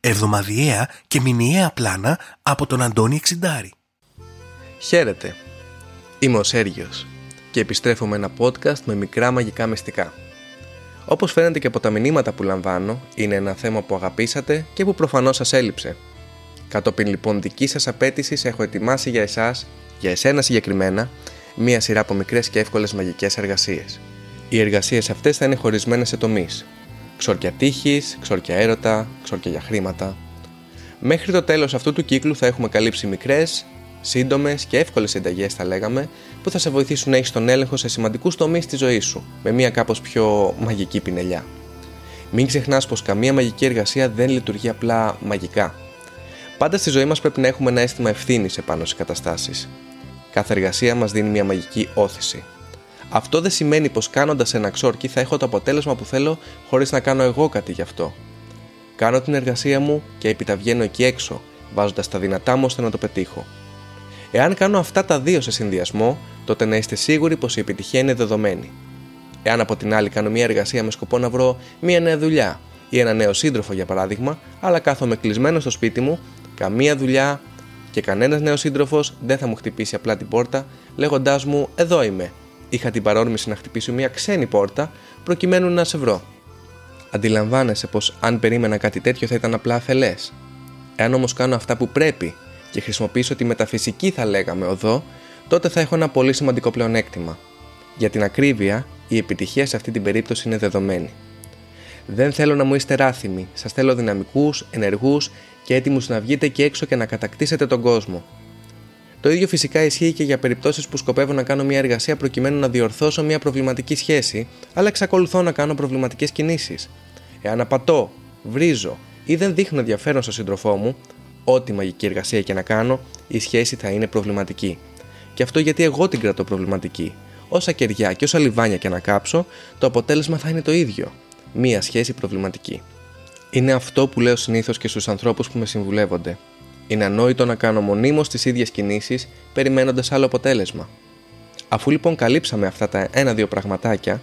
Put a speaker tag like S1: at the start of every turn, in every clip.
S1: Εβδομαδιαία και μηνιαία πλάνα από τον Αντώνη Εξιντάρη.
S2: Χαίρετε. Είμαι ο Σέργιος και επιστρέφω με ένα podcast με μικρά μαγικά μυστικά. Όπως φαίνεται και από τα μηνύματα που λαμβάνω, είναι ένα θέμα που αγαπήσατε και που προφανώς σας έλειψε. Κατόπιν λοιπόν δική σας απέτησης έχω ετοιμάσει για εσάς, για εσένα συγκεκριμένα, μία σειρά από μικρές και εύκολες μαγικές εργασίες. Οι εργασίες αυτές θα είναι χωρισμένες σε τομείς, ξόρκια τύχη, ξόρκια έρωτα, ξόρκια για χρήματα. Μέχρι το τέλος αυτού του κύκλου θα έχουμε καλύψει μικρές, σύντομες και εύκολες συνταγές, θα λέγαμε, που θα σε βοηθήσουν να έχεις τον έλεγχο σε σημαντικούς τομείς της ζωής σου, με μια κάπως πιο μαγική πινελιά. Μην ξεχνάς πως καμία μαγική εργασία δεν λειτουργεί απλά μαγικά. Πάντα στη ζωή μας πρέπει να έχουμε ένα αίσθημα ευθύνης επάνω σε καταστάσεις. Κάθε εργασία μας δίνει μια μαγική όθηση. Αυτό δεν σημαίνει πως κάνοντας ένα ξόρκι θα έχω το αποτέλεσμα που θέλω χωρίς να κάνω εγώ κάτι γι' αυτό. Κάνω την εργασία μου και έπειτα βγαίνω εκεί έξω, βάζοντας τα δυνατά μου ώστε να το πετύχω. Εάν κάνω αυτά τα δύο σε συνδυασμό, τότε να είστε σίγουροι πως η επιτυχία είναι δεδομένη. Εάν από την άλλη κάνω μια εργασία με σκοπό να βρω μια νέα δουλειά ή ένα νέο σύντροφο για παράδειγμα, αλλά κάθομαι κλεισμένο στο σπίτι μου, καμία δουλειά και κανένας νέος σύντροφος δεν θα μου χτυπήσει απλά την πόρτα λέγοντάς μου Εδώ είμαι, είχα την παρόρμηση να χτυπήσω μια ξένη πόρτα προκειμένου να σε βρω. Αντιλαμβάνεσαι πως αν περίμενα κάτι τέτοιο θα ήταν απλά αφελές. Εάν όμως κάνω αυτά που πρέπει και χρησιμοποιήσω τη μεταφυσική, θα λέγαμε, οδό, τότε θα έχω ένα πολύ σημαντικό πλεονέκτημα. Για την ακρίβεια, η επιτυχία σε αυτή την περίπτωση είναι δεδομένη. Δεν θέλω να μου είστε ράθυμοι, σας θέλω δυναμικούς, ενεργούς και έτοιμους να βγείτε και έξω και να κατακτήσετε τον κόσμο. Το ίδιο φυσικά ισχύει και για περιπτώσεις που σκοπεύω να κάνω μια εργασία προκειμένου να διορθώσω μια προβληματική σχέση, αλλά εξακολουθώ να κάνω προβληματικές κινήσεις. Εάν απατώ, βρίζω ή δεν δείχνω ενδιαφέρον στον σύντροφό μου, ό,τι μαγική εργασία και να κάνω, η σχέση θα είναι προβληματική. Και αυτό γιατί εγώ την κρατώ προβληματική. Όσα κεριά και όσα λιβάνια και να κάψω, το αποτέλεσμα θα είναι το ίδιο. Μία σχέση προβληματική. Είναι αυτό που λέω συνήθως και στους ανθρώπους που με συμβουλεύονται. Είναι ανόητο να κάνω μονίμως τις ίδιες κινήσεις, περιμένοντας άλλο αποτέλεσμα. Αφού λοιπόν καλύψαμε αυτά τα ένα-δύο πραγματάκια,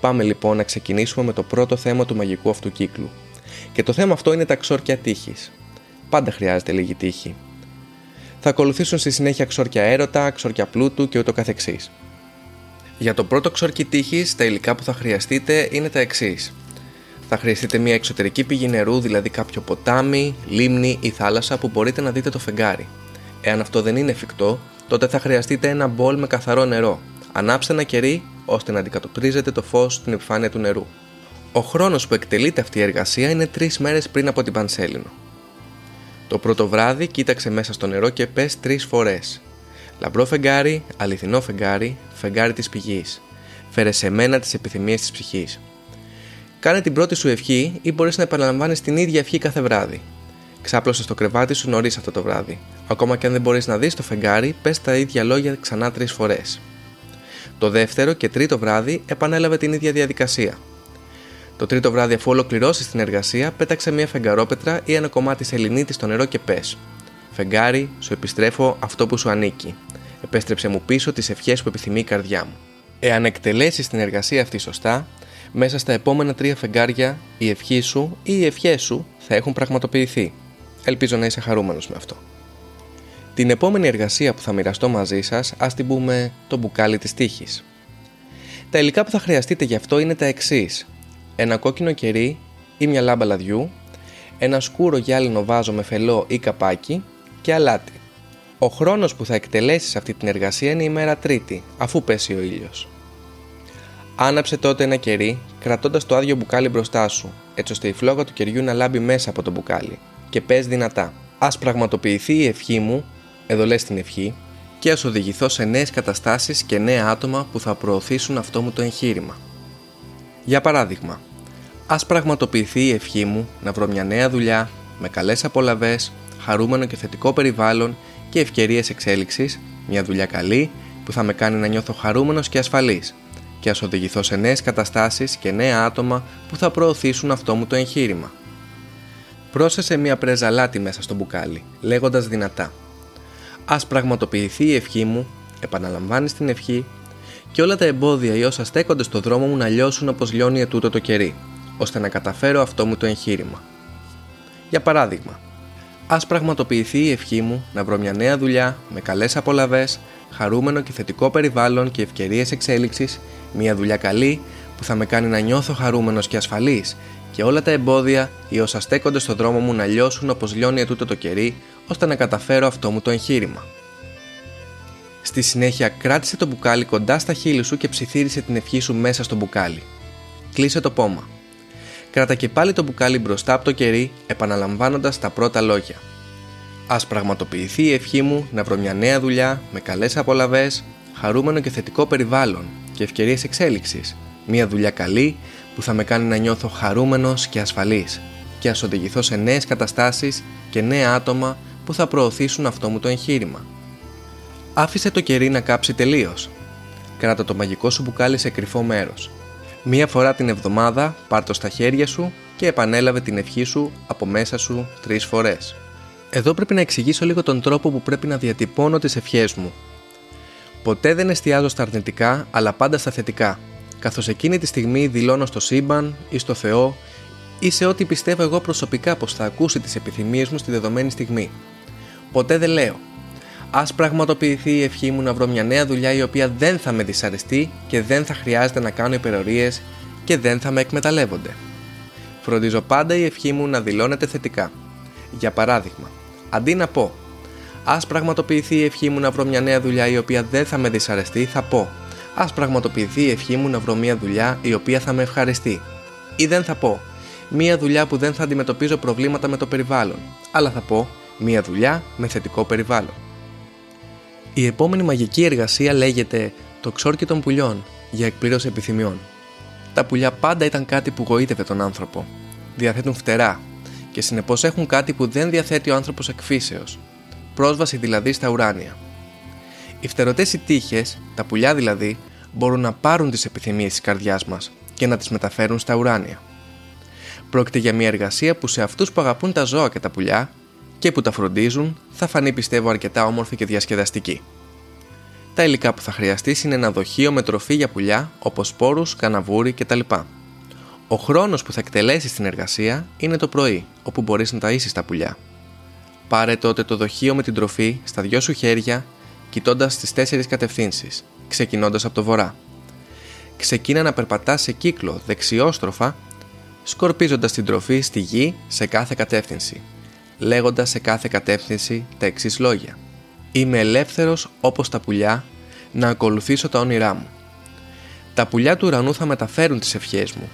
S2: πάμε λοιπόν να ξεκινήσουμε με το πρώτο θέμα του μαγικού αυτού κύκλου. Και το θέμα αυτό είναι τα ξόρκια τύχη. Πάντα χρειάζεται λίγη τύχη. Θα ακολουθήσουν στη συνέχεια ξόρκια έρωτα, ξόρκια πλούτου και ούτω καθεξής. Για το πρώτο ξόρκι τύχη, τα υλικά που θα χρειαστείτε είναι τα εξής θα χρειαστείτε μια εξωτερική πηγή νερού, δηλαδή κάποιο ποτάμι, λίμνη ή θάλασσα που μπορείτε να δείτε το φεγγάρι. Εάν αυτό δεν είναι εφικτό, τότε θα χρειαστείτε ένα μπολ με καθαρό νερό. Ανάψτε ένα κερί ώστε να αντικατοπτρίζετε το φως στην επιφάνεια του νερού. Ο χρόνος που εκτελείται αυτή η εργασία είναι 3 μέρες πριν από την Πανσέλινο. Το πρώτο βράδυ κοίταξε μέσα στο νερό και πες 3 φορές. Λαμπρό φεγγάρι, αληθινό φεγγάρι, φεγγάρι της πηγής. Φέρε σε μένα τις επιθυμίες της ψυχής. Κάνε την πρώτη σου ευχή ή μπορείς να επαναλαμβάνεις την ίδια ευχή κάθε βράδυ. Ξάπλωσε στο κρεβάτι σου νωρίς αυτό το βράδυ. Ακόμα και αν δεν μπορείς να δεις το φεγγάρι, πες τα ίδια λόγια ξανά τρεις φορές. Το δεύτερο και τρίτο βράδυ επανέλαβε την ίδια διαδικασία. Το τρίτο βράδυ, αφού ολοκληρώσεις την εργασία, πέταξε μια φεγγαρόπετρα ή ένα κομμάτι σελινίτη στο νερό και πες. Φεγγάρι, σου επιστρέφω αυτό που σου ανήκει. Επέστρεψε μου πίσω τις ευχές που επιθυμεί η καρδιά μου. Εάν εκτελέσεις την εργασία αυτή σωστά, μέσα στα επόμενα τρία φεγγάρια η ευχή σου ή οι ευχές σου θα έχουν πραγματοποιηθεί. Ελπίζω να είσαι χαρούμενος με αυτό. Την επόμενη εργασία που θα μοιραστώ μαζί σας, ας την πούμε το μπουκάλι της τύχης. Τα υλικά που θα χρειαστείτε γι' αυτό είναι τα εξής: ένα κόκκινο κερί ή μια λάμπα λαδιού, ένα σκούρο γυάλινο βάζο με φελό ή καπάκι και αλάτι. Ο χρόνος που θα εκτελέσεις αυτή την εργασία είναι η μέρα τρίτη, αφού πέσει ο ήλιος. Άναψε τότε ένα κερί, κρατώντας το άδειο μπουκάλι μπροστά σου, έτσι ώστε η φλόγα του κεριού να λάμπει μέσα από το μπουκάλι, και πες δυνατά. Α πραγματοποιηθεί η ευχή μου, εδώ λες την ευχή, και ας οδηγηθώ σε νέες καταστάσεις και νέα άτομα που θα προωθήσουν αυτό μου το εγχείρημα. Για παράδειγμα, ας πραγματοποιηθεί η ευχή μου να βρω μια νέα δουλειά, με καλές απολαβές, χαρούμενο και θετικό περιβάλλον και ευκαιρίες εξέλιξης, μια δουλειά καλή που θα με κάνει να νιώθω χαρούμενος και ασφαλής και ας οδηγηθώ σε νέες καταστάσεις και νέα άτομα που θα προωθήσουν αυτό μου το εγχείρημα. Πρόσεσε μια πρέζα λάτι μέσα στο μπουκάλι, λέγοντας δυνατά «Ας πραγματοποιηθεί η ευχή μου», επαναλαμβάνεις την ευχή και όλα τα εμπόδια ή όσα στέκονται στο δρόμο μου να λιώσουν όπως λιώνει ετούτο το κερί, ώστε να καταφέρω αυτό μου το εγχείρημα. Για παράδειγμα, ας πραγματοποιηθεί η ευχή μου να βρω μια νέα δουλειά με καλές απολαβές, χαρούμενο και θετικό περιβάλλον και ευκαιρίες εξέλιξης, μια δουλειά καλή που θα με κάνει να νιώθω χαρούμενος και ασφαλής και όλα τα εμπόδια ή όσα στέκονται στο δρόμο μου να λιώσουν όπως λιώνει ετούτο το κερί, ώστε να καταφέρω αυτό μου το εγχείρημα. Στη συνέχεια κράτησε το μπουκάλι κοντά στα χείλη σου και ψιθύρισε την ευχή σου μέσα στο μπουκάλι. Κλείσε το πόμα. Κράτα και πάλι το μπουκάλι μπροστά από το κερί, επαναλαμβάνοντας τα πρώτα λόγια. Α πραγματοποιηθεί η ευχή μου να βρω μια νέα δουλειά με καλές απολαυές, χαρούμενο και θετικό περιβάλλον και ευκαιρίες εξέλιξης. Μια δουλειά καλή που θα με κάνει να νιώθω χαρούμενος και ασφαλής και ας οδηγηθώ σε νέες καταστάσεις και νέα άτομα που θα προωθήσουν αυτό μου το εγχείρημα. Άφησε το κερί να κάψει τελείως. Κράτα το μαγικό σου μπουκάλι σε κρυφό μέρος. Μία φορά την εβδομάδα πάρ το στα χέρια σου και επανέλαβε την ευχή σου από μέσα σου τρεις φορές. Εδώ πρέπει να εξηγήσω λίγο τον τρόπο που πρέπει να διατυπώνω τις ευχές μου. Ποτέ δεν εστιάζω στα αρνητικά, αλλά πάντα στα θετικά, καθώς εκείνη τη στιγμή δηλώνω στο σύμπαν ή στο Θεό ή σε ό,τι πιστεύω εγώ προσωπικά πως θα ακούσει τις επιθυμίες μου στη δεδομένη στιγμή. Ποτέ δεν λέω Α πραγματοποιηθεί η ευχή μου να βρω μια νέα δουλειά η οποία δεν θα με δυσαρεστεί και δεν θα χρειάζεται να κάνω υπερορίες και δεν θα με εκμεταλλεύονται. Φροντίζω πάντα η ευχή μου να δηλώνεται θετικά. Για παράδειγμα, αντί να πω Α πραγματοποιηθεί η ευχή μου να βρω μια νέα δουλειά η οποία δεν θα με δυσαρεστεί, θα πω Α πραγματοποιηθεί η ευχή μου να βρω μια δουλειά η οποία θα με ευχαριστεί. Ή δεν θα πω Μια δουλειά που δεν θα αντιμετωπίζω προβλήματα με το περιβάλλον, αλλά θα πω Μια δουλειά με θετικό περιβάλλον. Η επόμενη μαγική εργασία λέγεται το ξόρκι των πουλιών για εκπλήρωση επιθυμιών. Τα πουλιά πάντα ήταν κάτι που γοήτευε τον άνθρωπο. Διαθέτουν φτερά και συνεπώς έχουν κάτι που δεν διαθέτει ο άνθρωπος εκφύσεω. Πρόσβαση δηλαδή στα ουράνια. Οι φτερωτές οι τύχες, τα πουλιά δηλαδή, μπορούν να πάρουν τις επιθυμίες της καρδιάς μας και να τις μεταφέρουν στα ουράνια. Πρόκειται για μια εργασία που σε αυτούς που αγαπούν τα ζώα και τα πουλιά και που τα φροντίζουν θα φανεί πιστεύω αρκετά όμορφη και διασκεδαστική. Τα υλικά που θα χρειαστεί είναι ένα δοχείο με τροφή για πουλιά όπως σπόρους, καναβούρι κτλ. Ο χρόνος που θα εκτελέσει την εργασία είναι το πρωί, όπου μπορείς να ταΐσεις τα πουλιά. Πάρε τότε το δοχείο με την τροφή στα δυο σου χέρια, κοιτώντας τις τέσσερις κατευθύνσεις, ξεκινώντας από το βορρά. Ξεκίνα να περπατάς σε κύκλο δεξιόστροφα, σκορπίζοντας την τροφή στη γη σε κάθε κατεύθυνση, λέγοντας σε κάθε κατεύθυνση τα εξής λόγια. Είμαι ελεύθερος όπως τα πουλιά να ακολουθήσω τα όνειρά μου. Τα πουλιά του ουρανού θα μεταφέρουν τις ευχές μου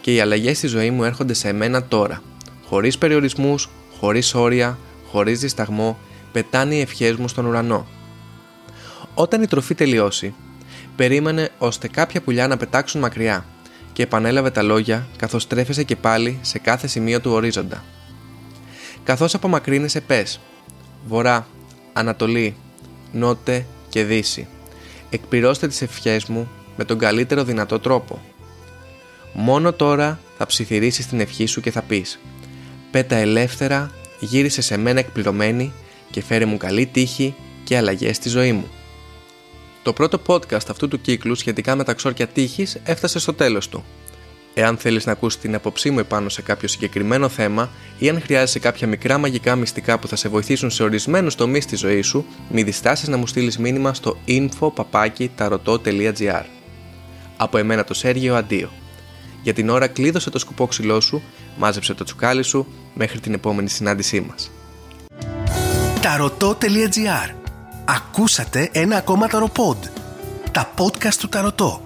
S2: και οι αλλαγές στη ζωή μου έρχονται σε μένα τώρα. Χωρίς περιορισμούς, χωρίς όρια, χωρίς δισταγμό, πετάνε οι ευχές μου στον ουρανό. Όταν η τροφή τελειώσει, περίμενε ώστε κάποια πουλιά να πετάξουν μακριά και επανέλαβε τα λόγια καθώς τρέφεσαι και πάλι σε κάθε σημείο του ορίζοντα. Καθώς απομακρύνεσαι πες Βορρά, Ανατολή, Νότε και Δύση Εκπληρώστε τις ευχές μου με τον καλύτερο δυνατό τρόπο. Μόνο τώρα θα ψιθυρίσεις την ευχή σου και θα πεις Πέτα ελεύθερα, γύρισε σε μένα εκπληρωμένη και φέρε μου καλή τύχη και αλλαγές στη ζωή μου. Το πρώτο podcast αυτού του κύκλου σχετικά με τα ξόρκια τύχης έφτασε στο τέλος του. Εάν θέλεις να ακούσεις την άποψή μου επάνω σε κάποιο συγκεκριμένο θέμα ή αν χρειάζεσαι κάποια μικρά μαγικά μυστικά που θα σε βοηθήσουν σε ορισμένους τομείς τη ζωή σου, μη διστάσεις να μου στείλεις μήνυμα στο info.tarotot.gr. Από εμένα το Σέργιο Αντίο. Για την ώρα κλείδωσε το σκουπό ξυλό σου, μάζεψε το τσουκάλι σου μέχρι την επόμενη συνάντησή μας.
S1: Ταρωτό.gr Ακούσατε ένα ακόμα ταροπод. Τα podcast του Ταρωτό